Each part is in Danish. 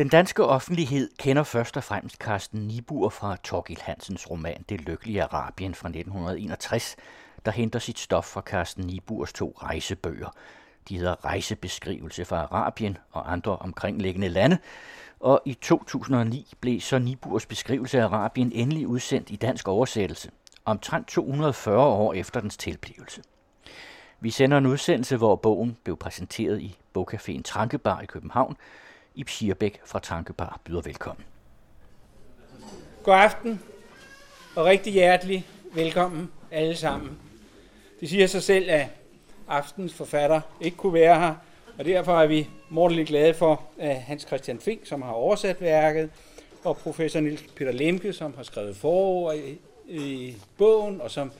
Den danske offentlighed kender først og fremmest Carsten Nibur fra Torgil Hansens roman Det lykkelige Arabien fra 1961, der henter sit stof fra Carsten Niburs to rejsebøger. De hedder Rejsebeskrivelse fra Arabien og andre omkringliggende lande, og i 2009 blev så Niburs beskrivelse af Arabien endelig udsendt i dansk oversættelse, omtrent 240 år efter dens tilblivelse. Vi sender en udsendelse, hvor bogen blev præsenteret i Bogcaféen Trankebar i København. Ib Schierbæk fra Tankepar byder velkommen. God aften og rigtig hjertelig velkommen alle sammen. Det siger sig selv, at aftens forfatter ikke kunne være her, og derfor er vi mordeligt glade for at Hans Christian Fink, som har oversat værket, og professor Nils Peter Lemke, som har skrevet forord i, i bogen, og som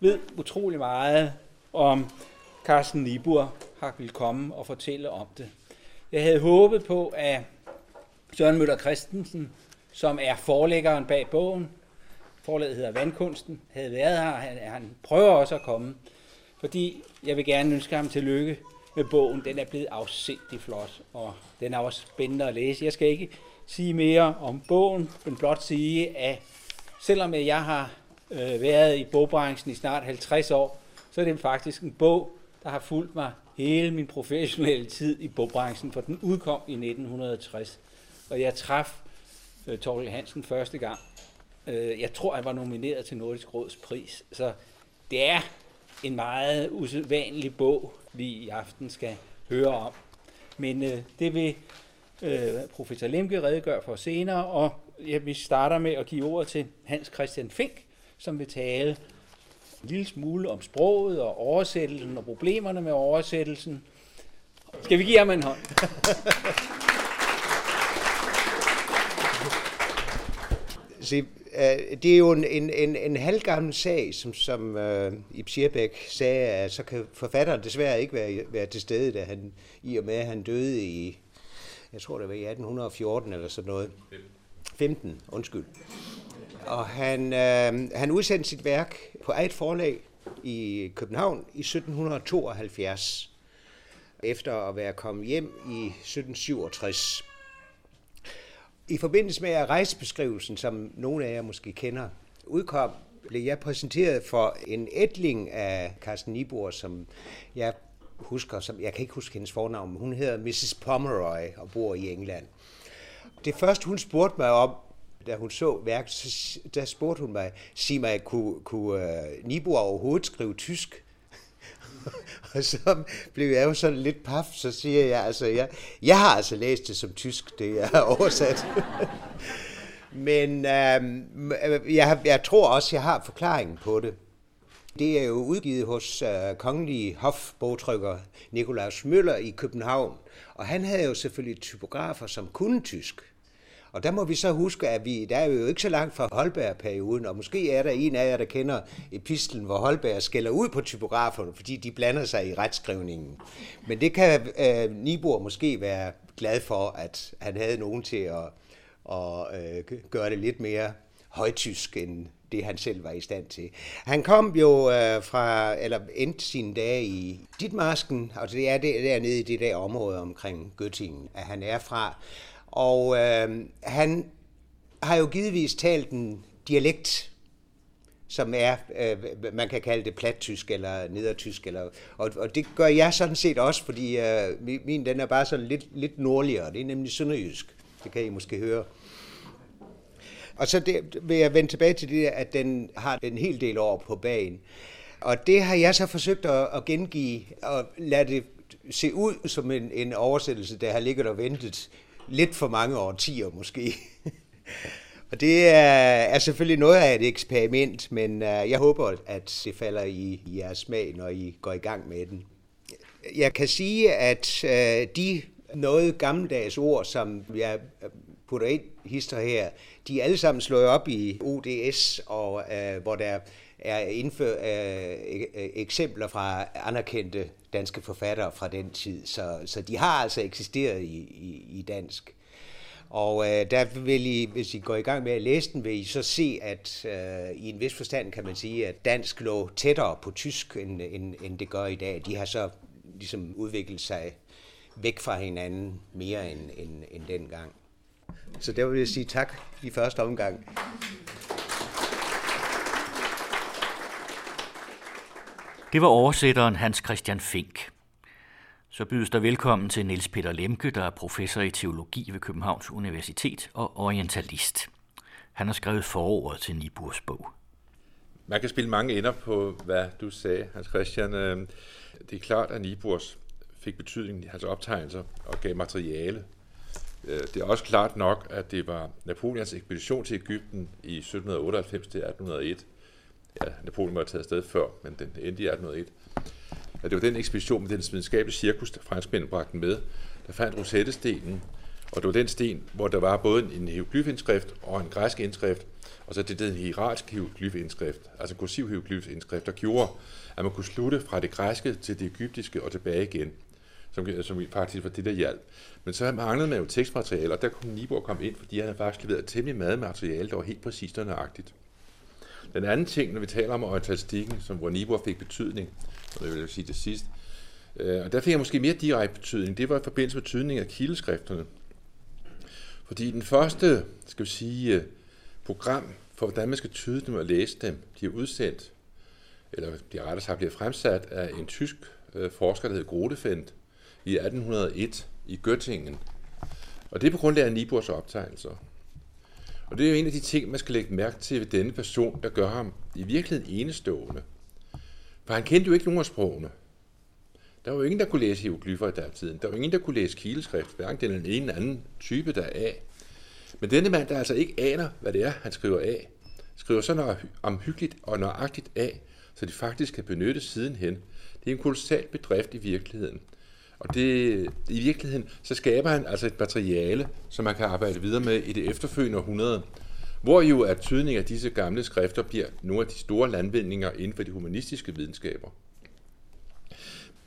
ved utrolig meget om Carsten Nibur har vil komme og fortælle om det. Jeg havde håbet på, at Søren Møller Christensen, som er forlæggeren bag bogen, forlaget hedder Vandkunsten, havde været her. Han, han prøver også at komme, fordi jeg vil gerne ønske ham tillykke med bogen. Den er blevet afsindig flot, og den er også spændende at læse. Jeg skal ikke sige mere om bogen, men blot sige, at selvom jeg har øh, været i bogbranchen i snart 50 år, så er det faktisk en bog, der har fulgt mig hele min professionelle tid i bogbranchen, for den udkom i 1960. Og jeg traf øh, Torkel Hansen første gang. Øh, jeg tror, han var nomineret til Nordisk Råds pris. Så det er en meget usædvanlig bog, vi i aften skal høre om. Men øh, det vil øh, professor Lemke redegøre for senere, og ja, vi starter med at give ordet til Hans Christian Fink, som vil tale en lille smule om sproget og oversættelsen og problemerne med oversættelsen. Skal vi give ham en hånd? Se, øh, det er jo en, en, en, en halvgammel sag, som, som uh, Ib Schierbæk sagde, at så kan forfatteren desværre ikke være, være til stede, da han, i og med at han døde i, jeg tror det var i 1814 eller sådan noget. 15, 15, undskyld. Og han, øh, han udsendte sit værk på eget forlag i København i 1772, efter at være kommet hjem i 1767. I forbindelse med rejsebeskrivelsen, som nogle af jer måske kender, udkom, blev jeg præsenteret for en ætling af Carsten Nibor, som jeg husker, som jeg kan ikke huske hendes fornavn, men hun hedder Mrs. Pomeroy og bor i England. Det første, hun spurgte mig om, da hun så værket, så, der spurgte hun mig, sig mig, kunne, kunne øh, uh, Nibor overhovedet skrive tysk? og så blev jeg jo sådan lidt paf, så siger jeg, altså, jeg, jeg har altså læst det som tysk, det øhm, øh, jeg har oversat. Men øh, jeg, jeg tror også, jeg har forklaringen på det. Det er jo udgivet hos uh, kongelige hofbogtrykker Nikolaus Møller i København, og han havde jo selvfølgelig typografer, som kunne tysk. Og der må vi så huske, at vi, der er jo ikke så langt fra Holberg-perioden, og måske er der en af jer, der kender epistlen, hvor Holberg skælder ud på typograferne, fordi de blander sig i retskrivningen. Men det kan øh, Nibor måske være glad for, at han havde nogen til at, at øh, gøre det lidt mere højtysk, end det han selv var i stand til. Han kom jo øh, fra, eller endte sine dage i Ditmarsken, altså det er dernede i det der område omkring Göttingen, at han er fra. Og øh, han har jo givetvis talt en dialekt, som er, øh, man kan kalde det plattysk eller nedertysk, eller, og, og det gør jeg sådan set også, fordi øh, min den er bare sådan lidt, lidt nordligere, det er nemlig sønderjysk, det kan I måske høre. Og så det, vil jeg vende tilbage til det, at den har en hel del år på bagen. Og det har jeg så forsøgt at, at gengive og lade det se ud som en, en oversættelse, der har ligget og ventet lidt for mange årtier måske. og det er, er selvfølgelig noget af et eksperiment, men øh, jeg håber, at det falder i, i jeres smag, når I går i gang med den. Jeg kan sige, at øh, de noget gammeldags ord, som jeg øh, putter ind hister her, de er alle sammen slået op i ODS, og hvor der er indfør, øh, er øh, eksempler fra anerkendte danske forfattere fra den tid, så, så de har altså eksisteret i, i, i dansk. Og øh, der vil I, hvis I går i gang med at læse den, vil I så se, at øh, i en vis forstand kan man sige, at dansk lå tættere på tysk, end, end, end det gør i dag. De har så ligesom udviklet sig væk fra hinanden mere end, end, end dengang. Så der vil jeg sige tak i første omgang. Det var oversætteren Hans Christian Fink. Så bydes der velkommen til Niels Peter Lemke, der er professor i teologi ved Københavns Universitet og orientalist. Han har skrevet forordet til Niburs bog. Man kan spille mange ender på, hvad du sagde, Hans Christian. Øhm, det er klart, at Niburs fik betydning i hans optegnelser og gav materiale. Øh, det er også klart nok, at det var Napoleons ekspedition til Ægypten i 1798 til 1801. Ja, Napoleon var taget afsted før, men den endte i 1801. Og det var den ekspedition med den videnskabelige cirkus, der franskmændene bragte med, der fandt Rosettestenen, og det var den sten, hvor der var både en hieroglyfindskrift og en græsk indskrift, og så det, der en hierarkisk hieroglyfindskrift, altså kursiv hieroglyfindskrift, der gjorde, at man kunne slutte fra det græske til det egyptiske og tilbage igen, som, som faktisk var det, der hjalp. Men så manglede man jo tekstmateriale, og der kunne Nibor komme ind, fordi han havde faktisk leveret temmelig meget materiale, der var helt præcist og nøjagtigt. Den anden ting, når vi taler om orientalistikken, som hvor Niebuhr fik betydning, og det vil jeg sige det sidst, øh, og der fik jeg måske mere direkte betydning, det var i forbindelse med tydningen af kildeskrifterne. Fordi den første, skal vi sige, øh, program for, hvordan man skal tyde dem og læse dem, bliver udsendt, eller de rettere sagt bliver fremsat af en tysk øh, forsker, der hedder Grotefendt, i 1801 i Göttingen. Og det er på grund af Nibors optegnelser. Og det er jo en af de ting, man skal lægge mærke til ved denne person, der gør ham i virkeligheden enestående. For han kendte jo ikke nogen af sprogene. Der var jo ingen, der kunne læse hieroglyffer i datiden. Der var ingen, der kunne læse kileskrift, hverken den ene eller anden type der af. Men denne mand, der altså ikke aner, hvad det er, han skriver af, skriver så omhyggeligt og nøjagtigt af, så de faktisk kan benytte sidenhen. Det er en kolossal bedrift i virkeligheden. Og det, i virkeligheden, så skaber han altså et materiale, som man kan arbejde videre med i det efterfølgende århundrede, hvor jo at tydning af disse gamle skrifter bliver nogle af de store landvindinger inden for de humanistiske videnskaber.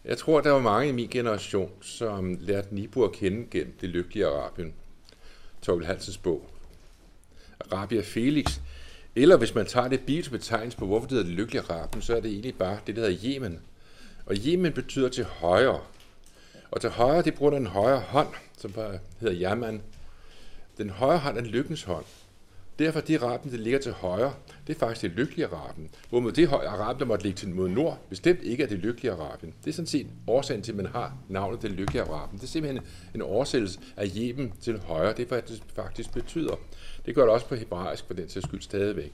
Jeg tror, der var mange i min generation, som lærte Nibu at kende gennem det lykkelige Arabien. Torkel Hansens bog. Arabia Felix. Eller hvis man tager det bibelske betegnelse på, hvorfor det hedder det lykkelige Arabien, så er det egentlig bare det, der hedder Yemen. Og Yemen betyder til højre. Og til højre, det bruger den højre hånd, som hedder Yaman. Den højre hånd er lykkens hånd. Derfor det Arabien, der ligger til højre, det er faktisk det lykkelige Arabien. Hvorimod det Arabien, der måtte ligge til mod nord, bestemt ikke er det lykkelige Arabien. Det er sådan set årsagen til, at man har navnet det lykkelige Arabien. Det er simpelthen en oversættelse af Jeben til højre. Det er, hvad det faktisk betyder. Det gør det også på hebraisk, for den sags skyld stadigvæk.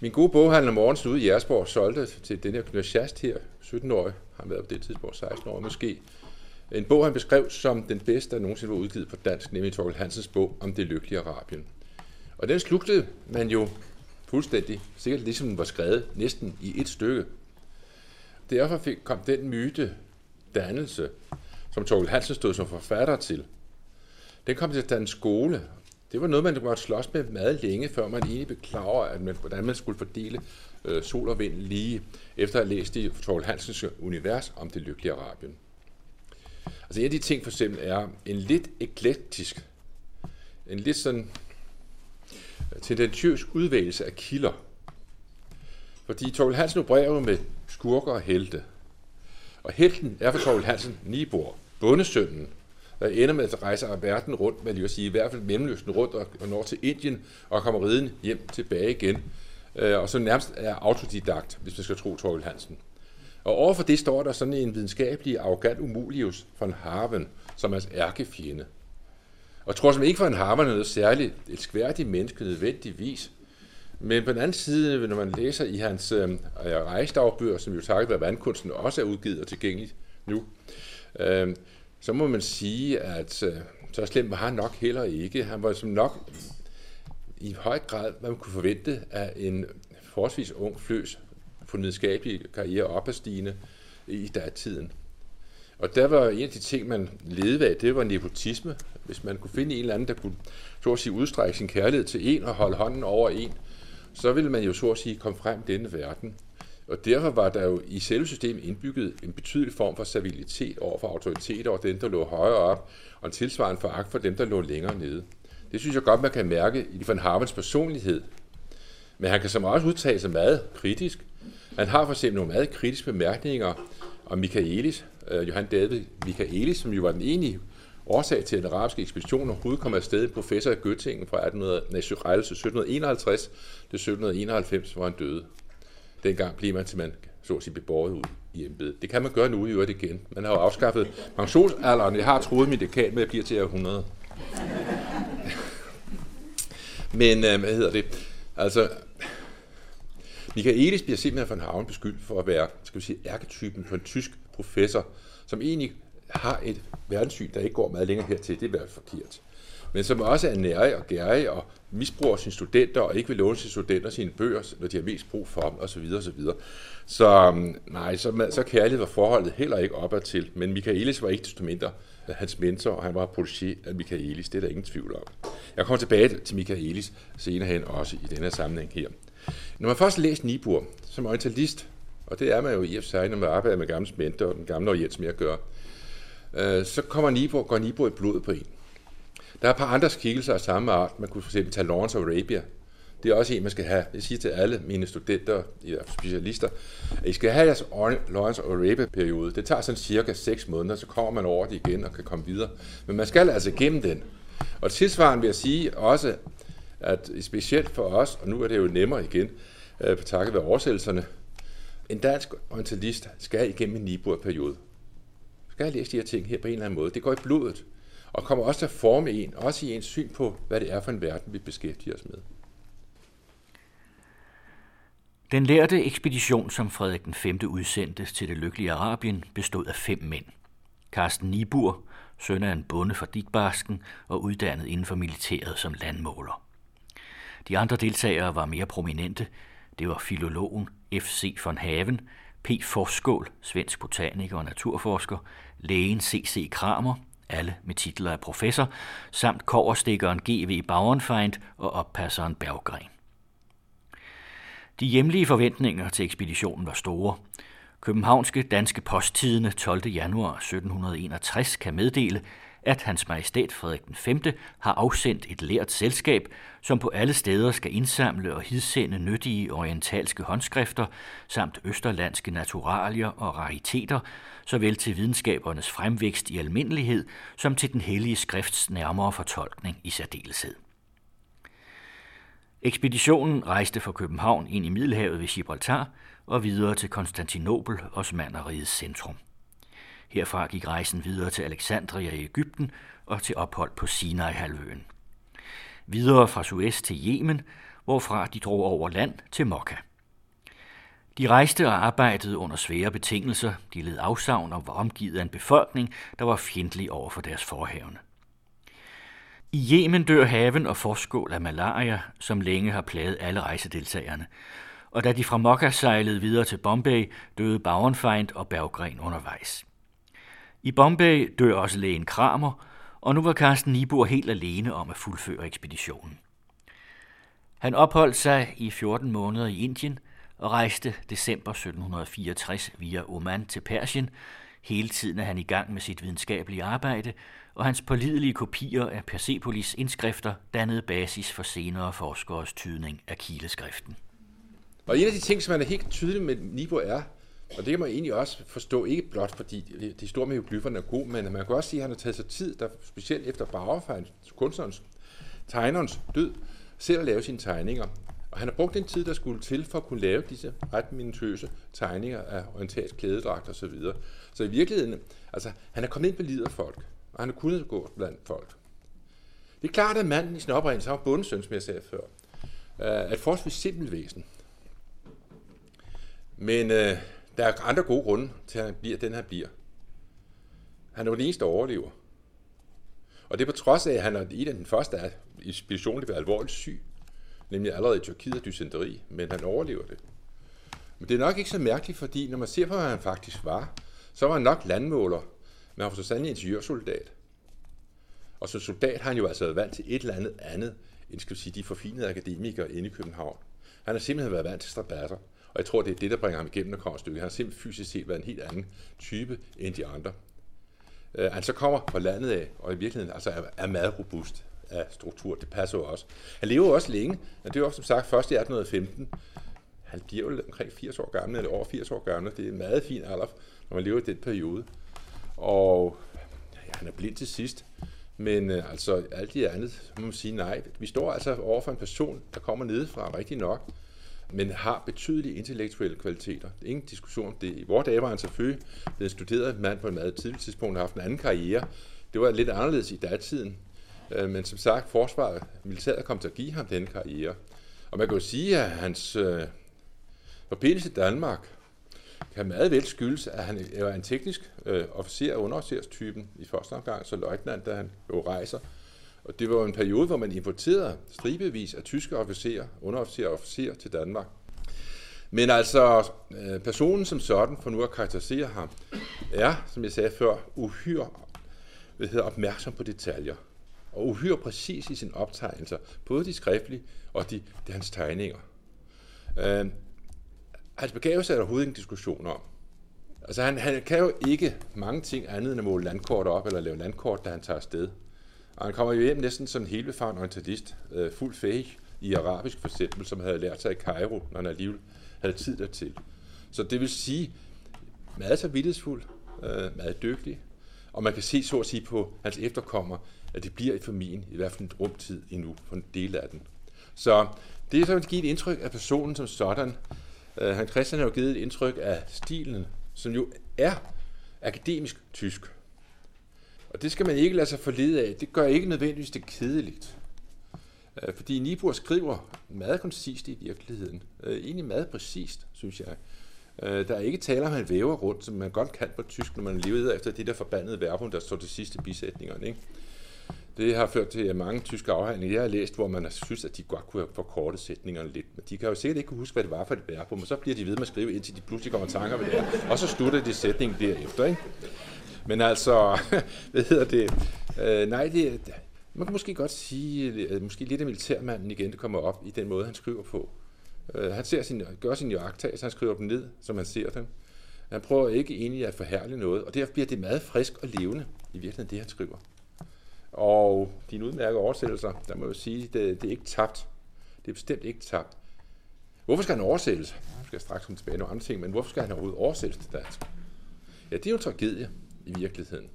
Min gode boghandler Morgens ude i Jersborg solgte til den her Knørschast her, 17 år, har været på det tidspunkt 16 år måske, en bog, han beskrev som den bedste, der nogensinde var udgivet på dansk, nemlig Torkel Hansens bog om det lykkelige Arabien. Og den slugte man jo fuldstændig, sikkert ligesom den var skrevet, næsten i et stykke. Derfor fik, kom den myte dannelse, som Torkel Hansen stod som forfatter til, den kom til at danne skole. Det var noget, man måtte slås med meget længe, før man egentlig blev klar over, at man, hvordan man skulle fordele øh, sol og vind lige efter at have læst i Torkel Hansens univers om det lykkelige Arabien. Altså en af de ting for eksempel er en lidt eklektisk, en lidt sådan øh, tendentiøs udvælgelse af kilder. Fordi Torkel Hansen opererer jo med skurker og helte. Og helten er for Torkel Hansen Nibor, bondesønnen, der ender med at rejse af verden rundt, men jeg vil sige i hvert fald Mellemøsten rundt og, og når til Indien og kommer riden hjem tilbage igen. Øh, og så nærmest er autodidakt, hvis man skal tro Torkel Hansen. Og overfor det står der sådan en videnskabelig arrogant umulius von Harven, som er ærkefjende. Og tror som ikke von en er noget særligt et skværdigt menneske nødvendigvis. Men på den anden side, når man læser i hans øh, rejsdagbøger, som jo takket være vandkunsten også er udgivet og tilgængeligt nu, øh, så må man sige, at øh, så slemt var han nok heller ikke. Han var som nok i høj grad, hvad man kunne forvente af en forholdsvis ung fløs på videnskabelig karriere op ad stigende i datiden. Og der var en af de ting, man levede af, det var nepotisme. Hvis man kunne finde en eller anden, der kunne så at sige, udstrække sin kærlighed til en og holde hånden over en, så ville man jo så at sige komme frem i denne verden. Og derfor var der jo i selve systemet indbygget en betydelig form for stabilitet over for autoritet over dem, der lå højere op, og en tilsvarende foragt for dem, der lå længere nede. Det synes jeg godt, man kan mærke i von Harvens personlighed. Men han kan som også udtale sig meget kritisk. Han har for eksempel nogle meget kritiske bemærkninger om Michaelis, øh, Johan David Michaelis, som jo var den enige årsag til, at den arabiske ekspedition overhovedet kom afsted. Professor i Göttingen fra 1800, 1751 til 1791, hvor han døde. Dengang blev man til man så at sige bebåret ud i embedet. Det kan man gøre nu i øvrigt igen. Man har jo afskaffet pensionsalderen. Jeg har troet min dekan med, at jeg bliver til 100. Men øh, hvad hedder det? Altså, Michaelis bliver simpelthen von Havn beskyldt for at være, skal vi sige, ærketypen på en tysk professor, som egentlig har et verdenssyn, der ikke går meget længere hertil. Det er i hvert fald forkert. Men som også er nærig og gærig og misbruger sine studenter og ikke vil låne sine studenter sine bøger, når de har mest brug for dem osv. osv. Så så øhm, nej, så, så kærlighed var forholdet heller ikke opad til. Men Michaelis var ikke desto mindre hans mentor, og han var protégé af Michaelis. Det er der ingen tvivl om. Jeg kommer tilbage til Michaelis senere hen også i denne sammenhæng her. Når man først læser Nibur som orientalist, og det er man jo i og for sig, når man arbejder med gamle mentor og den gamle orient, som jeg gør, øh, så kommer Nibur, går Nibur i blodet på en. Der er et par andre skikkelser af samme art. Man kunne for eksempel tage Lawrence of Arabia. Det er også en, man skal have. Jeg siger til alle mine studenter, specialister, at I skal have jeres Lawrence of Arabia-periode. Det tager sådan cirka 6 måneder, så kommer man over det igen og kan komme videre. Men man skal altså gennem den. Og tilsvarende vil jeg sige også, at specielt for os, og nu er det jo nemmere igen, øh, på takket ved oversættelserne, en dansk orientalist skal igennem en Nibur-periode. Skal jeg læse de her ting her på en eller anden måde. Det går i blodet og kommer også til at forme en, også i ens syn på, hvad det er for en verden, vi beskæftiger os med. Den lærte ekspedition, som Frederik den 5. udsendte til det lykkelige Arabien, bestod af fem mænd. Carsten Nibur, søn af en bonde fra Ditbarsken og uddannet inden for militæret som landmåler. De andre deltagere var mere prominente. Det var filologen F.C. von Haven, P. Forskål, svensk botaniker og naturforsker, lægen C.C. Kramer, alle med titler af professor, samt koverstikkeren G.V. Bauernfeind og oppasseren Berggren. De hjemlige forventninger til ekspeditionen var store. Københavnske Danske Posttidene 12. januar 1761 kan meddele, at hans majestæt Frederik den 5. har afsendt et lært selskab, som på alle steder skal indsamle og hidsende nyttige orientalske håndskrifter samt østerlandske naturalier og rariteter, såvel til videnskabernes fremvækst i almindelighed som til den hellige skrifts nærmere fortolkning i særdeleshed. Ekspeditionen rejste fra København ind i Middelhavet ved Gibraltar og videre til Konstantinopel, Osmannerrigets centrum. Herfra gik rejsen videre til Alexandria i Ægypten og til ophold på Sinai-halvøen. Videre fra Suez til Yemen, hvorfra de drog over land til Mokka. De rejste og arbejdede under svære betingelser, de led afsavn og var omgivet af en befolkning, der var fjendtlig over for deres forhavne. I Yemen dør haven og forskål af malaria, som længe har plaget alle rejsedeltagerne, og da de fra Mokka sejlede videre til Bombay, døde Bauernfeind og Berggren undervejs. I Bombay dør også lægen Kramer, og nu var Carsten Nibor helt alene om at fuldføre ekspeditionen. Han opholdt sig i 14 måneder i Indien og rejste december 1764 via Oman til Persien. Hele tiden er han i gang med sit videnskabelige arbejde, og hans pålidelige kopier af Persepolis indskrifter dannede basis for senere forskers tydning af kileskriften. Og en af de ting, som man er helt tydelig med Nibo er, og det kan man egentlig også forstå, ikke blot fordi de store med hieroglyferne er gode, men man kan også sige, at han har taget sig tid, der specielt efter Bauerfein, kunstnerens, tegnerens død, selv at lave sine tegninger. Og han har brugt den tid, der skulle til for at kunne lave disse ret minutøse tegninger af orientalsk klædedragt og så videre. Så i virkeligheden, altså, han er kommet ind på livet af folk, og han har kunnet gå blandt folk. Det er klart, at manden i sin oprindelse var bundesøn, som jeg sagde før, øh, er et forholdsvis simpelt væsen. Men øh, der er andre gode grunde til, at han bliver den, han bliver. Han er jo den eneste, der overlever. Og det er på trods af, at han er en af den første af ekspeditionen, der alvorligt syg. Nemlig allerede i Tyrkiet af dysenteri, men han overlever det. Men det er nok ikke så mærkeligt, fordi når man ser på, hvad han faktisk var, så var han nok landmåler, men han var så sandelig ingeniørsoldat. Og som soldat har han jo altså været vant til et eller andet andet, end skal sige, de forfinede akademikere inde i København. Han har simpelthen været vant til strabatter. Og jeg tror, det er det, der bringer ham igennem, når kommer stykket. Han har simpelthen fysisk set været en helt anden type end de andre. Øh, han så kommer fra landet af, og i virkeligheden altså er, er meget robust af struktur. Det passer jo også. Han lever jo også længe. Det er jo som sagt først i 1815. Han bliver jo omkring 80 år gammel, eller over 80 år gammel. Det er en meget fin alder, når man lever i den periode. Og han er blind til sidst. Men øh, altså alt det andet, må man sige nej. Vi står altså over for en person, der kommer nedefra rigtig nok, men har betydelige intellektuelle kvaliteter. Det er ingen diskussion om det. I vores dage var han selvfølgelig blevet studeret mand på et meget tidligt tidspunkt, og haft en anden karriere. Det var lidt anderledes i datiden. Øh, men som sagt, forsvaret, militæret kom til at give ham den karriere. Og man kan jo sige, at hans øh, forbindelse til Danmark kan meget vel skyldes, at han er en teknisk øh, officer og underofficerstypen i første omgang, så løjtnant, da han jo rejser. Og det var en periode, hvor man importerede stribevis af tyske officerer, underofficerer og officerer til Danmark. Men altså, øh, personen som sådan, for nu at karakterisere ham, er, som jeg sagde før, uhyre hvad hedder, opmærksom på detaljer. Og uhyre præcis i sine optegnelser, både de skriftlige og de, de hans tegninger. Øh, hans begavelse er der overhovedet ingen diskussion om. Altså han, han kan jo ikke mange ting andet end at måle landkort op, eller lave landkort, da han tager afsted. Og han kommer jo hjem næsten som en helbefaren orientalist, øh, fuld fæhig i arabisk for eksempel, som havde lært sig i Cairo, når han alligevel havde tid dertil. Så det vil sige, meget så vidtighedsfuld, øh, meget dygtig, og man kan se så at sige på hans efterkommer, at det bliver i familien i hvert fald en rumtid endnu for en del af den. Så det er sådan at give et indtryk af personen som sådan. Øh, han Christian har jo givet et indtryk af stilen, som jo er akademisk tysk. Og det skal man ikke lade sig forlede af. Det gør ikke nødvendigvis det kedeligt. Øh, fordi Niebuhr skriver meget koncist i virkeligheden. Øh, egentlig meget præcist, synes jeg. Øh, der er ikke tale om, at han væver rundt, som man godt kan på tysk, når man lever efter det der forbandede verbum, der står til sidste bisætningerne. Ikke? Det har ført til mange tyske afhandlinger, jeg har læst, hvor man har synes, at de godt kunne have forkortet sætningerne lidt. Men de kan jo sikkert ikke huske, hvad det var for et verbum, og så bliver de ved med at skrive, indtil de pludselig kommer tanker ved det. Og så slutter de sætningen derefter. Ikke? Men altså, hvad hedder det? Øh, nej, det, man kan måske godt sige, at måske lidt af militærmanden igen, det kommer op i den måde, han skriver på. Øh, han ser sin, gør sin jagttagelser, han skriver dem ned, som han ser dem. Han prøver ikke egentlig at forhærlige noget, og derfor bliver det meget frisk og levende, i virkeligheden det, han skriver. Og dine udmærkede oversættelser, der må jeg sige, det, det er ikke tabt. Det er bestemt ikke tabt. Hvorfor skal han oversættes? Nu skal jeg straks komme tilbage nogle andre ting, men hvorfor skal han overhovedet oversættes til dansk? Ja, det er jo en tragedie i virkeligheden.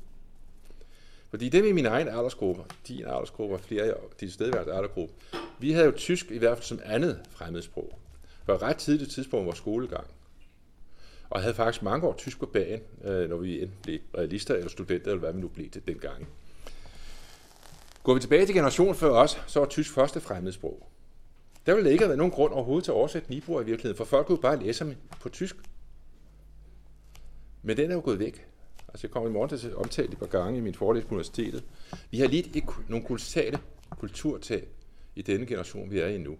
Fordi det er min egen aldersgruppe, din aldersgruppe og flere af de stedværende aldersgruppe, vi havde jo tysk i hvert fald som andet fremmedsprog. For ret tidligt tidspunkt var skolegang. Og havde faktisk mange år tysk på bagen, øh, når vi enten blev realister eller studenter, eller hvad vi nu blev til dengang. Går vi tilbage til generationen før os, så var tysk første fremmedsprog. Der ville ikke have været nogen grund overhovedet til at oversætte Nibor i virkeligheden, for folk kunne bare læse ham på tysk. Men den er jo gået væk. Altså jeg kommer i morgen til at omtale det et par gange i min forelæsning på universitetet. Vi har lidt nogle kolossale kulturtab i denne generation, vi er i nu.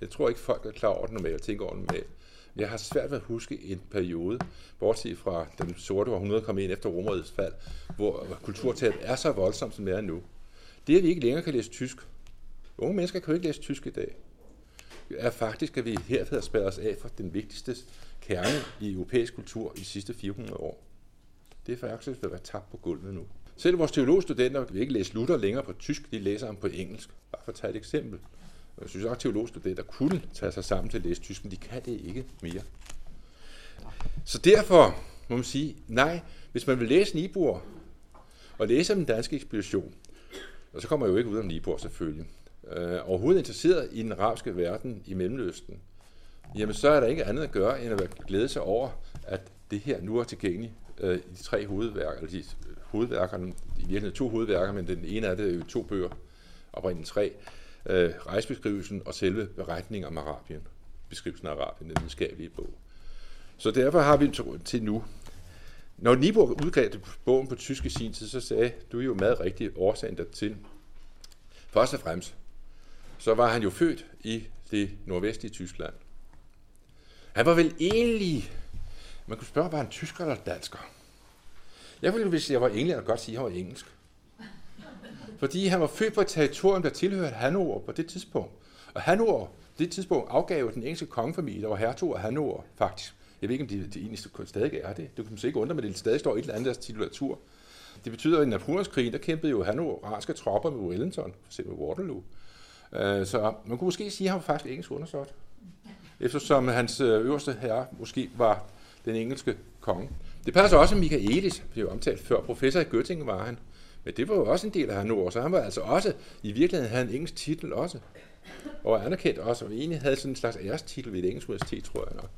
Jeg tror ikke, folk er klar over det normalt, tænker over det normalt. Jeg har svært ved at huske en periode, bortset fra den sorte århundrede kom ind efter romerets fald, hvor kulturtabet er så voldsomt, som det er nu. Det, at vi ikke længere kan læse tysk. Unge mennesker kan jo ikke læse tysk i dag. Er faktisk, at vi her har spærret os af for den vigtigste kerne i europæisk kultur i de sidste 400 år. Det er faktisk ved at være tabt på gulvet nu. Selv vores teologstudenter vil ikke læse Luther længere på tysk, de læser ham på engelsk. Bare for at tage et eksempel. Jeg synes også, at teologstudenter kunne tage sig sammen til at læse tysk, men de kan det ikke mere. Så derfor må man sige, nej, hvis man vil læse Nibor og læse om den danske ekspedition, og så kommer jeg jo ikke ud om Nibor selvfølgelig, øh, overhovedet interesseret i den arabiske verden i Mellemøsten, jamen så er der ikke andet at gøre, end at glæde sig over, at det her nu er tilgængeligt øh, i de tre hovedværker, eller de øh, hovedværkerne, i virkeligheden to hovedværker, men den ene af det er jo to bøger, oprindeligt tre, øh, rejsebeskrivelsen og selve beretningen om Arabien, beskrivelsen af Arabien, den videnskabelige bog. Så derfor har vi til nu. Når Nibo udgav bogen på tysk i sin tid, så sagde du jo meget rigtig årsagen dertil. Først og fremmest, så var han jo født i det nordvestlige Tyskland. Han var vel egentlig, man kunne spørge, var han tysker eller dansker? Jeg ville, hvis jeg var englænder, godt sige, at han var engelsk. Fordi han var født på et territorium, der tilhørte Hannover på det tidspunkt. Og Hannover, på det tidspunkt, afgav den engelske kongefamilie, der var hertog af Hannover, faktisk. Jeg ved ikke, om det, det egentlig stadig er det. Det kan man ikke undre, men det stadig står et eller andet deres titulatur. Det betyder, at i Napoleonskrigen, der kæmpede jo Hannoveranske tropper med Wellington, for eksempel Waterloo. Øh, så man kunne måske sige, at han var faktisk engelsk undersåt. Eftersom hans øh, øverste herre måske var den engelske konge. Det passer også, at Michaelis, blev omtalt før, professor i Göttingen var han, Men det var jo også en del af hans ord, så han var altså også, i virkeligheden havde en engelsk titel også. Og anerkendt også, og egentlig havde sådan en slags ærestitel ved et engelsk universitet, tror jeg nok.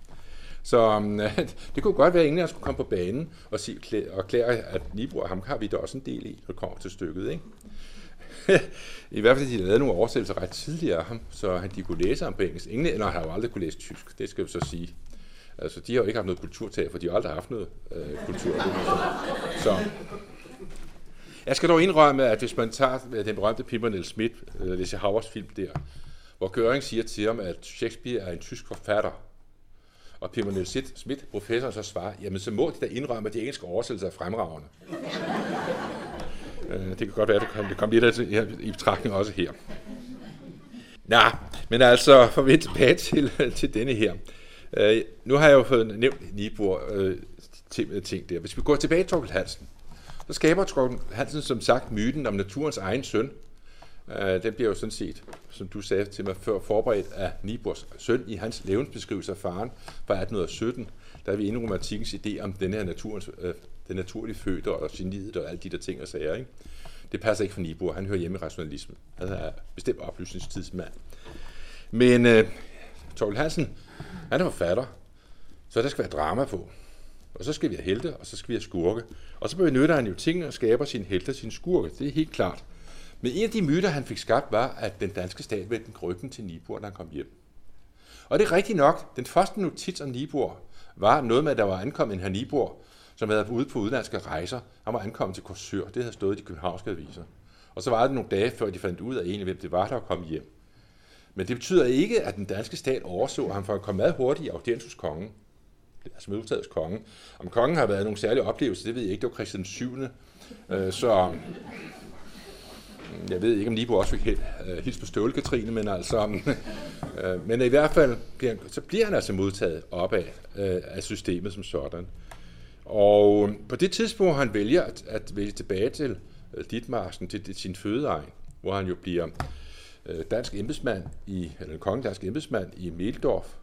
Så um, det kunne godt være, at England skulle komme på banen og, sige, og klære, at Nibro og ham har vi da også en del i, når det kommer til stykket. Ikke? I hvert fald, de lavede nogle oversættelser ret tidligere af ham, så han, de kunne læse ham på engelsk. Englænder har jo aldrig kunne læse tysk, det skal vi så sige. Altså, de har jo ikke haft noget kulturtag, for de har aldrig haft noget øh, kultur. Så, jeg skal dog indrømme, at hvis man tager den berømte Pimpernel Schmidt, øh, eller Lise Havers film der, hvor Göring siger til ham, at Shakespeare er en tysk forfatter, og Pimpernel Schmidt, professor, så svarer, jamen så må de da indrømme, at de engelske oversættelser er fremragende. Øh, det kan godt være, at det kom, det kom lidt i betragtning også her. Nå, men altså, for vi tilbage til, til denne her. Øh, nu har jeg jo fået nævnt Nibor øh, øh, ting der. Hvis vi går tilbage til Torkel Hansen, så skaber Torkel Hansen som sagt myten om naturens egen søn. Øh, den bliver jo sådan set, som du sagde til mig før, forberedt af Nibors søn i hans levensbeskrivelse af faren fra 1817. Der er vi inde i romantikkens idé om den her naturens, øh, den naturlige fødte og geniet og alle de der ting og sager. Ikke? Det passer ikke for Nibor. Han hører hjemme i rationalismen. Han er bestemt oplysningstidsmand. Men øh, Torkel Hansen han er forfatter, så der skal være drama på. Og så skal vi have helte, og så skal vi have skurke. Og så benytter han jo tingene og skaber sin helte og sin skurke. Det er helt klart. Men en af de myter, han fik skabt, var, at den danske stat vendte ryggen til Nibor, når han kom hjem. Og det er rigtigt nok. Den første notits om Nibor var noget med, at der var ankommet en her Nibor, som havde været ude på udenlandske rejser. Han var ankommet til Korsør. Det havde stået i de københavnske aviser. Og så var det nogle dage, før de fandt ud af egentlig, hvem det var, der kom hjem. Men det betyder ikke, at den danske stat overså ham for at komme meget hurtigt i audiens hos kongen. Altså modtaget hos kongen. Om kongen har været nogle særlige oplevelser, det ved jeg ikke. Det var Christian 7. Øh, så mm, jeg ved ikke, om Nibo også fik øh, hils på støvle, Katrine, men altså, mm, øh, men i hvert fald, bliver, så bliver han altså modtaget op af øh, af systemet som sådan. Og mm, på det tidspunkt, han vælger at, at vælge tilbage til øh, Ditmarsen, til, til sin fødeegn, hvor han jo bliver Øh, dansk embedsmand i, eller en kongelig dansk embedsmand i Meldorf.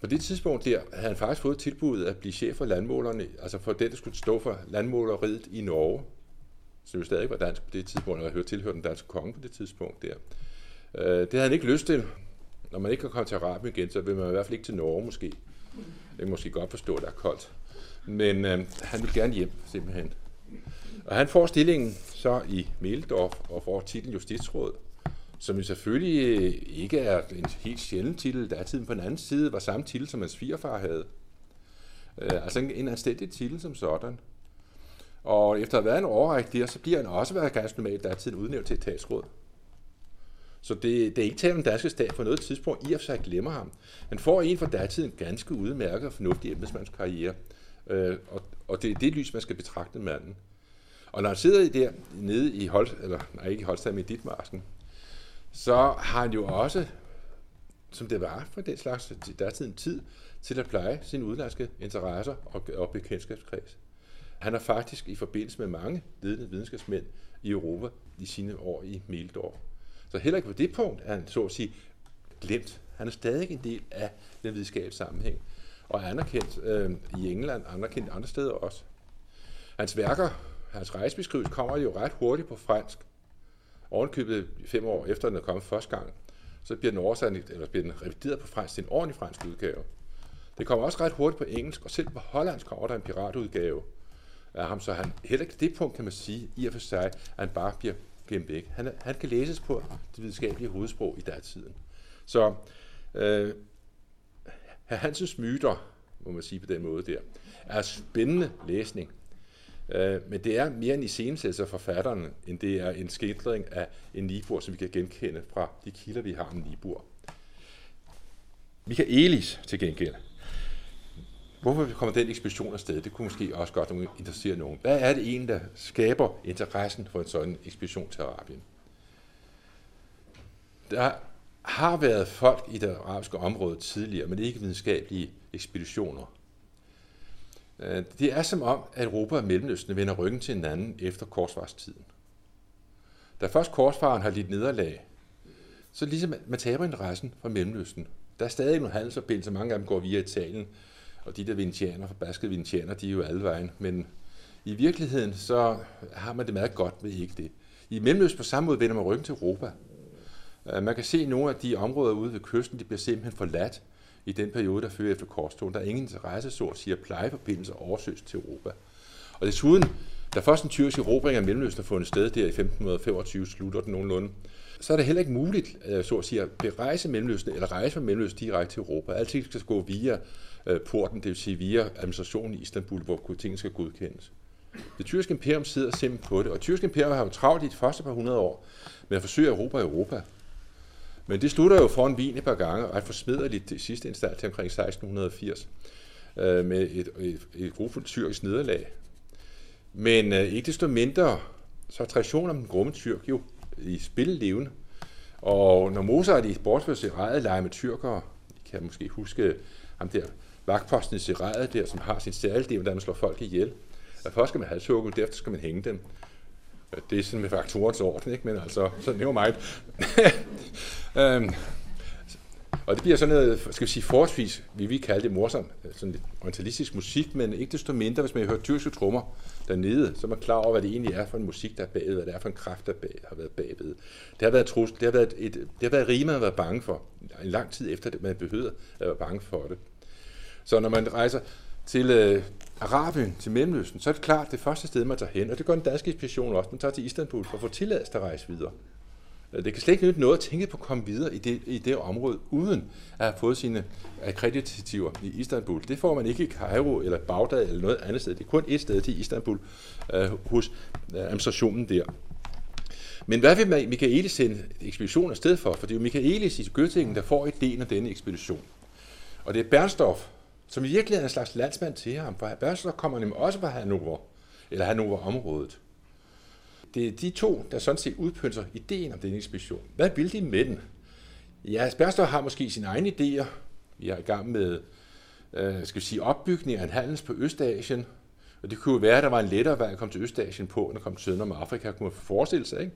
På det tidspunkt der havde han faktisk fået tilbuddet at blive chef for landmålerne, altså for det, der skulle stå for landmåleriet i Norge, som jo stadig var dansk på det tidspunkt, og hørte tilhørte den danske konge på det tidspunkt der. Øh, det havde han ikke lyst til. Når man ikke kan komme til Arabien igen, så vil man i hvert fald ikke til Norge måske. Det kan måske godt forstå, at det er koldt. Men øh, han vil gerne hjem, simpelthen. Og han får stillingen så i Meldorf og får titlen justitsråd som jo selvfølgelig øh, ikke er en helt sjælden titel. Der tiden på den anden side var samme titel, som hans svigerfar havde. Øh, altså en, en anstændig titel som sådan. Og efter at have været en overrække der, så bliver han også været ganske normalt, der er tiden udnævnt til etatsråd. Så det, det er ikke tale om danske stat på noget tidspunkt, i og for sig glemmer ham. Han får en for datiden ganske udmærket og fornuftig embedsmandskarriere. Øh, og, og det er det lys, man skal betragte manden. Og når han sidder der nede i Holst, eller nej, ikke i Holstein, men i Ditmarsken, så har han jo også, som det var for den slags, der er en tid, til at pleje sine udenlandske interesser og, og bekendtskabskreds. Han har faktisk i forbindelse med mange ledende videnskabsmænd i Europa i sine år i Meldorf. Så heller ikke på det punkt er han så at sige glemt. Han er stadig en del af den videnskabelige sammenhæng, og er anerkendt øh, i England, anerkendt andre steder også. Hans værker, hans rejsebeskrivelse kommer jo ret hurtigt på fransk, ovenkøbet fem år efter den er kommet første gang, så bliver den oversat, eller bliver den revideret på fransk til en ordentlig fransk udgave. Det kommer også ret hurtigt på engelsk, og selv på hollandsk kommer der en piratudgave af ham, så han heller ikke det punkt kan man sige i og for sig, at han bare bliver gemt væk. Han, han kan læses på det videnskabelige hovedsprog i datiden. Så øh, Hansens myter, må man sige på den måde der, er spændende læsning. Øh, men det er mere en iscenesættelse af forfatteren, end det er en skildring af en Nibor, som vi kan genkende fra de kilder, vi har om Nibor. Michael Elis til gengæld. Hvorfor kommer den ekspedition afsted? Det kunne måske også godt interessere nogen. Hvad er det en, der skaber interessen for en sådan ekspedition til Arabien? Der har været folk i det arabiske område tidligere, men ikke videnskabelige ekspeditioner. Øh, det er som om, at Europa og Mellemøsten vender ryggen til hinanden efter korsvarstiden. Da først korsfaren har lidt nederlag, så ligesom man taber interessen fra Mellemøsten. Der er stadig nogle handelsforbindelser, mange af dem går via Italien, og de der vintianer, forbaskede vintianer, de er jo alle vejen, men I virkeligheden så har man det meget godt med ikke det. I Mellemøsten på samme måde vender man ryggen til Europa. Øh, man kan se, at nogle af de områder ude ved kysten, de bliver simpelthen forladt i den periode, der følger efter korstogen. Der er ingen interesse, så at sige, at plejeforbindelser oversøges til Europa. Og desuden, da først en tyrkisk erobring af Mellemøsten er fundet sted der i 1525, slutter den nogenlunde, så er det heller ikke muligt, øh, så at sige, at berejse Mellemøsten eller rejse fra Mellemøsten direkte til Europa. Alting skal gå via øh, porten, det vil sige via administrationen i Istanbul, hvor tingene skal godkendes. Det tyrkiske imperium sidder simpelthen på det, og det tyrkiske imperium har jo travlt i de første par hundrede år med at forsøge at Europa Europa. Men det slutter jo foran Wien et par gange, ret forsmederligt det sidste instans til omkring 1680, øh, med et, et, et grufuldt tyrkisk nederlag. Men øh, ikke desto mindre, så er traditionen om den grumme tyrk jo i spil levende. Og når Mozart i bortført Seradet leger med tyrkere, I kan måske huske ham der, vagtposten i Seradet der, som har sin særlige der man slår folk ihjel. At først skal man have og derefter skal man hænge dem. Det er sådan med faktorens orden, ikke? men altså, så det var meget. øhm, og det bliver sådan noget, skal vi sige, forholdsvis, vi vil kalde det morsom, sådan lidt orientalistisk musik, men ikke desto mindre, hvis man hører tyrkiske trommer dernede, så er man klar over, hvad det egentlig er for en musik, der er bagved, hvad det er for en kraft, der bag, har været bagved. Det har været trussel, det har været, et, det har været rige, man har været bange for, en lang tid efter det, man behøvede at være bange for det. Så når man rejser til øh, Arabien, til Mellemøsten, så er det klart det første sted, man tager hen, og det gør den danske inspiration også. Man tager til Istanbul for at få tilladelse til at rejse videre. Det kan slet ikke nytte noget at tænke på at komme videre i det, i det område, uden at have fået sine akkreditativer i Istanbul. Det får man ikke i Cairo eller Bagdad eller noget andet sted. Det er kun et sted til Istanbul øh, hos øh, administrationen der. Men hvad vil Michaelis sende ekspeditionen afsted for? For det er jo Michaelis i Göttingen, der får ideen af denne ekspedition. Og det er Bernstorff, som i virkeligheden er en slags landsmand til ham, for Børsler kommer nemlig også fra Hannover, eller Hannover-området. Det er de to, der sådan set udpynser ideen om denne ekspedition. Hvad vil de med den? Ja, Børsler har måske sine egne idéer. Vi er i gang med øh, skal vi sige, opbygning af en handels på Østasien, og det kunne jo være, at der var en lettere vej at komme til Østasien på, end at komme til Sønder om Afrika, kunne man forestille sig. Ikke?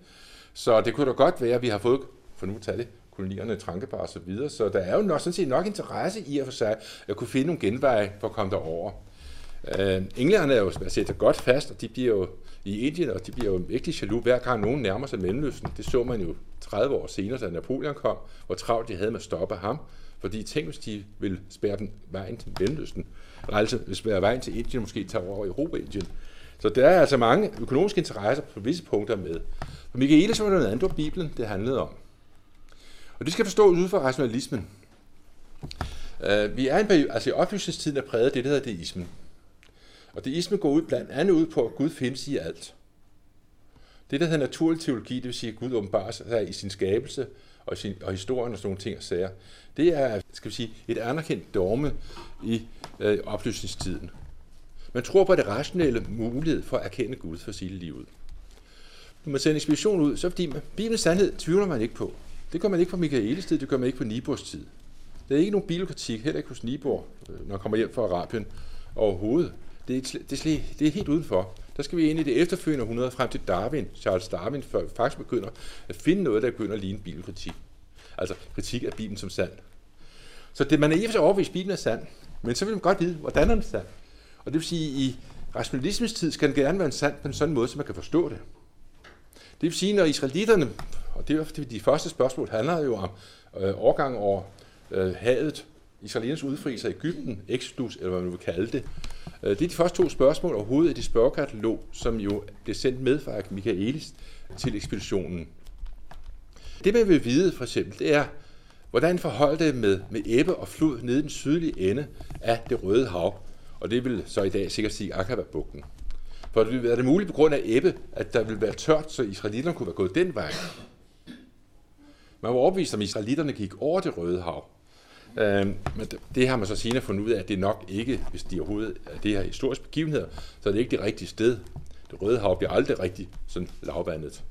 Så det kunne da godt være, at vi har fået, for nu tage det, kolonierne, Trankebar og så videre. Så der er jo nok, sådan set nok interesse i at for sig at kunne finde nogle genveje for at komme derover. Øh, englænderne er jo set godt fast, og de bliver jo i Indien, og de bliver jo virkelig jaloux, hver gang nogen nærmer sig Mellemøsten. Det så man jo 30 år senere, da Napoleon kom, hvor travlt de havde med at stoppe ham. Fordi tænk, hvis de ville spærre den vejen til Mellemøsten, eller altså spærre vejen til Indien, måske tage over Europa Indien. Så der er altså mange økonomiske interesser på visse punkter med. For Michaelis var noget andet, det var Bibelen, det handlede om. Og det skal forstås ud fra rationalismen. Uh, vi er en periode, altså i oplysningstiden er præget af det, der hedder deismen. Og deisme går ud blandt andet ud på, at Gud findes i alt. Det, der hedder naturlig teologi, det vil sige, at Gud åbenbarer sig i sin skabelse og, sin, og historien og sådan nogle ting og sager, det er, skal vi sige, et anerkendt dogme i øh, oplysningstiden. Man tror på det rationelle mulighed for at erkende Gud for sit liv ud. Når man sender inspiration ud, så fordi man, Bibelens sandhed tvivler man ikke på. Det gør man ikke på Michaelis tid, det gør man ikke på Nibors tid. Der er ikke nogen bibelkritik, heller ikke hos Nibor, øh, når han kommer hjem fra Arabien overhovedet. Det er, det, er, det er helt udenfor. Der skal vi ind i det efterfølgende århundrede frem til Darwin, Charles Darwin, før vi faktisk begynder at finde noget, der begynder at ligne bibelkritik. Altså kritik af Bibelen som sand. Så det, man er i og for sig overbevist, at Bibelen er sand, men så vil man godt vide, hvordan er den sand. Og det vil sige, at i rationalismens tid skal den gerne være en sand på en sådan måde, så man kan forstå det. Det vil sige, når israelitterne, og det er fordi de første spørgsmål handler jo om øh, overgang over øh, havet, Israelens udfrielse af Ægypten, Exodus, eller hvad man vil kalde det, Øh, det er de første to spørgsmål overhovedet i det spørgekatalog, som jo blev sendt med fra Michaelis til ekspeditionen. Det man vil vide for eksempel, det er, hvordan forholdet det med, med æbbe og flod nede i den sydlige ende af det røde hav, og det vil så i dag sikkert sige Akaba-bugten. For det vil være det muligt på grund af æbbe, at der vil være tørt, så israelitterne kunne være gået den vej. Man var overbevist om, at israelitterne gik over det røde hav. Øh, men det har man så senere fundet ud af, at det nok ikke, hvis de overhovedet er det her historiske begivenheder, så er det ikke det rigtige sted. Det Røde Hav bliver aldrig rigtig sådan lavvandet.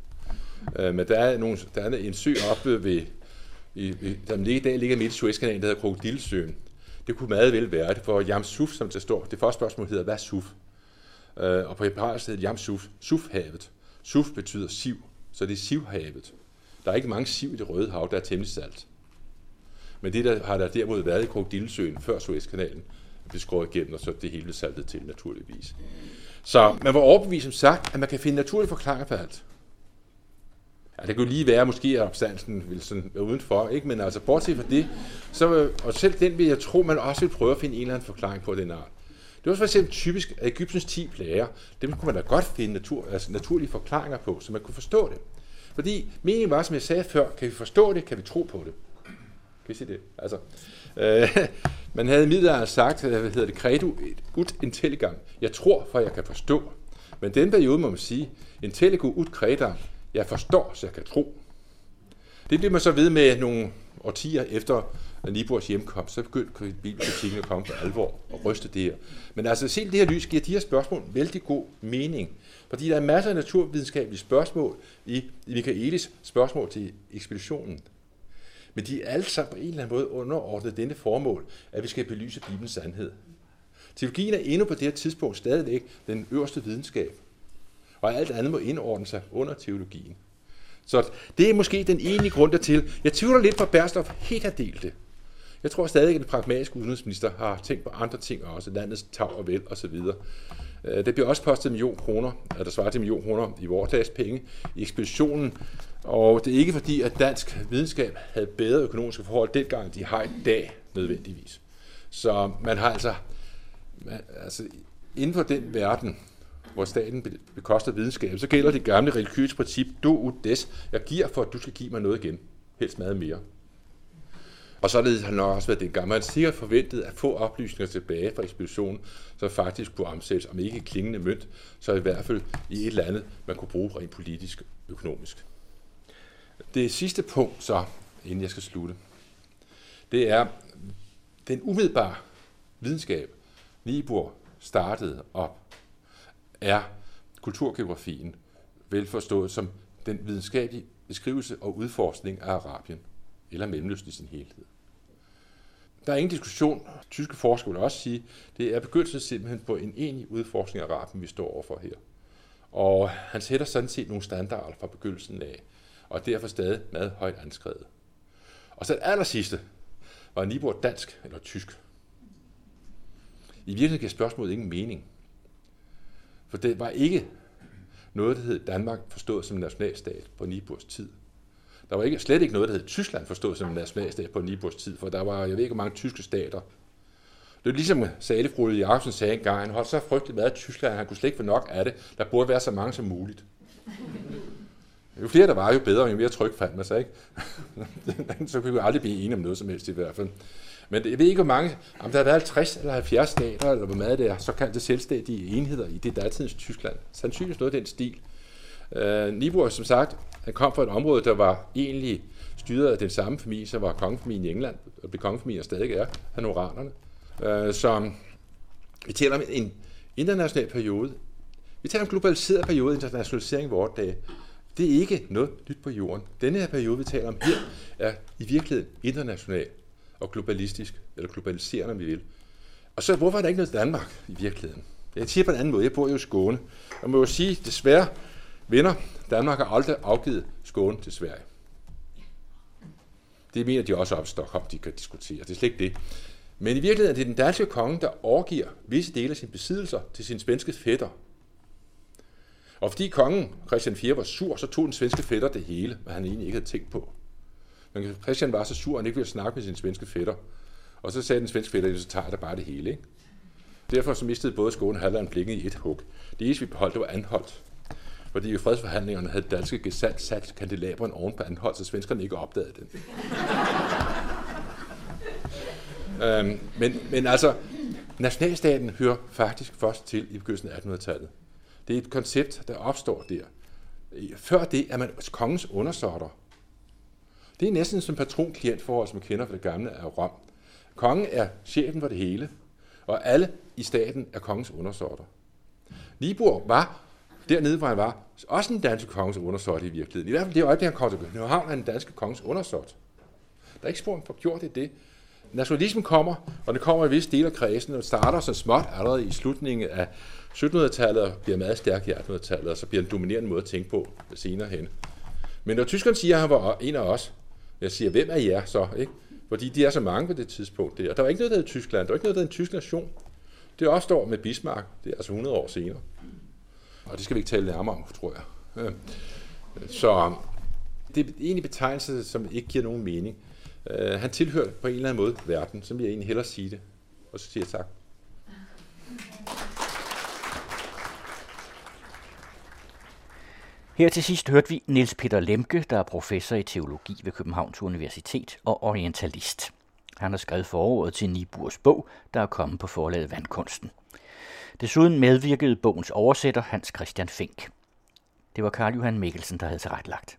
Øh, men der er, nogle, der er en sø oppe ved, i, der i dag ligger midt i Suezkanalen, der hedder Krokodilsøen. Det kunne meget vel være det, for Jamsuf, som der står, det første spørgsmål hedder, hvad er Suf? Øh, og på hebraisk hedder det Jamsuf, Sufhavet. Suf betyder siv, så det er sivhavet. Der er ikke mange siv i det røde hav, der er temmelig salt. Men det der, har der derimod været i Krokodillesøen før Suezkanalen, blev skåret igennem, og så det hele saltet til naturligvis. Så man var overbevist som sagt, at man kan finde naturlige forklaringer på alt. Ja, det kunne lige være, måske at opstandelsen ville sådan være udenfor, ikke? men altså bortset fra det, så, og selv den vil jeg tro, man også vil prøve at finde en eller anden forklaring på den art. Det var for eksempel typisk, at Ægyptens 10 plager, dem kunne man da godt finde natur, altså naturlige forklaringer på, så man kunne forstå det. Fordi meningen var, som jeg sagde før, kan vi forstå det, kan vi tro på det. Kan I se det? Altså, øh, man havde i sagt, hvad hedder det, credo ut intelligam. Jeg tror, for jeg kan forstå. Men den periode må man sige, intelligo ut credam. Jeg forstår, så jeg kan tro. Det blev man så ved med nogle årtier efter Nibors hjemkomst, så begyndte bibelkritikken at komme for alvor og ryste det her. Men altså, se det her lys giver de her spørgsmål vældig god mening. Fordi der er masser af naturvidenskabelige spørgsmål i, i Michaelis spørgsmål til ekspeditionen. Men de er alle sammen på en eller anden måde underordnet denne formål, at vi skal belyse Bibelens sandhed. Teologien er endnu på det her tidspunkt stadigvæk den øverste videnskab, og alt andet må indordne sig under teologien. Så det er måske den enige grund dertil. Jeg tvivler lidt på, at Berstof helt har delt det. Jeg tror stadig, at den pragmatiske udenrigsminister har tænkt på andre ting også, landets tag og vel osv. Øh, det bliver også postet million kroner, at der svarer til million kroner i vores penge i ekspeditionen. Og det er ikke fordi, at dansk videnskab havde bedre økonomiske forhold dengang, de har i dag nødvendigvis. Så man har altså, man, altså inden for den verden, hvor staten bekoster videnskab, så gælder det gamle religiøse princip, du ud des, jeg giver for, at du skal give mig noget igen, helst meget mere. Og således har nok også været det gamle. Man sikkert forventet at få oplysninger tilbage fra ekspeditionen, som faktisk kunne omsættes, om ikke klingende mønt, så i hvert fald i et eller andet, man kunne bruge rent politisk økonomisk. Det sidste punkt så, inden jeg skal slutte, det er den umiddelbare videnskab, Nibor startede op, er kulturgeografien, velforstået som den videnskabelige beskrivelse og udforskning af Arabien, eller Mellemøsten i sin helhed. Der er ingen diskussion. Tyske forskere vil også sige, det er begyndelsen simpelthen på en enig udforskning af rappen, vi står overfor her. Og han sætter sådan set nogle standarder fra begyndelsen af, og derfor stadig meget højt anskrevet. Og så det aller sidste, var Nibor dansk eller tysk? I virkeligheden giver spørgsmålet ingen mening. For det var ikke noget, der hed Danmark forstået som nationalstat på Nibors tid. Der var ikke, slet ikke noget, der hed Tyskland forstået som nationalstat på Nibors tid, for der var, jeg ved ikke, hvor mange tyske stater. Det er ligesom Salefrode Jacobsen sagde engang, han holdt så frygteligt meget af Tyskland, han kunne slet ikke få nok af det. Der burde være så mange som muligt. Jo flere der var, jo bedre, jo mere tryk fandt man sig, ikke? så kunne vi aldrig blive enige om noget som helst i hvert fald. Men jeg ved ikke, hvor mange, om der er 50 eller 70 stater, eller hvor meget det er, såkaldte selvstændige enheder i det datidens Tyskland. Sandsynligvis noget af den stil. Øh, Nibor, som sagt, han kom fra et område, der var egentlig styret af den samme familie, som var kongefamilien i England, og blev kongefamilien stadig er, hanoranerne. Øh, så vi taler om en international periode. Vi taler om globaliseret periode, internationalisering i vores dage. Det er ikke noget nyt på jorden. Denne her periode, vi taler om her, er i virkeligheden international og globalistisk, eller globaliserende, om vi vil. Og så, hvorfor er der ikke noget Danmark i virkeligheden? Jeg siger på en anden måde, jeg bor jo i Skåne, og må jo sige, desværre, venner, Danmark har aldrig afgivet Skåne til Sverige. Det mener de også op i Stockholm, de kan diskutere. Det er slet ikke det. Men i virkeligheden er det den danske konge, der overgiver visse dele af sine besiddelser til sin svenske fætter. Og fordi kongen, Christian 4, var sur, så tog den svenske fætter det hele, hvad han egentlig ikke havde tænkt på. Men Christian var så sur, at han ikke ville snakke med sin svenske fætter. Og så sagde den svenske fætter, så tager der bare det hele. Ikke? Derfor så mistede både Skåne og Halland blikket i et hug. Det eneste, vi beholdt, det var anholdt. Fordi i fredsforhandlingerne havde danske gesandt sat kandelaberen oven på anholdt, så svenskerne ikke opdagede den. øhm, men, men altså, nationalstaten hører faktisk først til i begyndelsen af 1800-tallet. Det er et koncept, der opstår der. Før det er man kongens undersåtter. Det er næsten som patron-klient-forhold, som man kender fra det gamle af Rom. Kongen er chefen for det hele, og alle i staten er kongens undersåtter. Libor var dernede, hvor han var, også en dansk konges undersåt i virkeligheden. I hvert fald det øjeblik, han kom til København, er en dansk konges undersåt. Der er ikke spor for gjort det. det. Nationalismen kommer, og den kommer i visse dele af kredsen, og starter så småt allerede i slutningen af 1700-tallet og bliver meget stærk i 1800-tallet, og så bliver en dominerende måde at tænke på senere hen. Men når tyskerne siger, at han var en af os, jeg siger, hvem er jer så? Ikke? Fordi de er så mange på det tidspunkt der. Og Der var ikke noget, der hed Tyskland. Der var ikke noget, der hed en tysk nation. Det opstår med Bismarck, det er altså 100 år senere. Og det skal vi ikke tale nærmere om, tror jeg. Så um, det er egentlig betegnelse, som ikke giver nogen mening. Uh, han tilhører på en eller anden måde verden, som jeg egentlig hellere sige det. Og så siger jeg tak. Her til sidst hørte vi Niels Peter Lemke, der er professor i teologi ved Københavns Universitet og orientalist. Han har skrevet foråret til Niburs bog, der er kommet på forlaget Vandkunsten. Desuden medvirkede bogens oversætter Hans Christian Fink. Det var Karl Johan Mikkelsen, der havde tilrettelagt.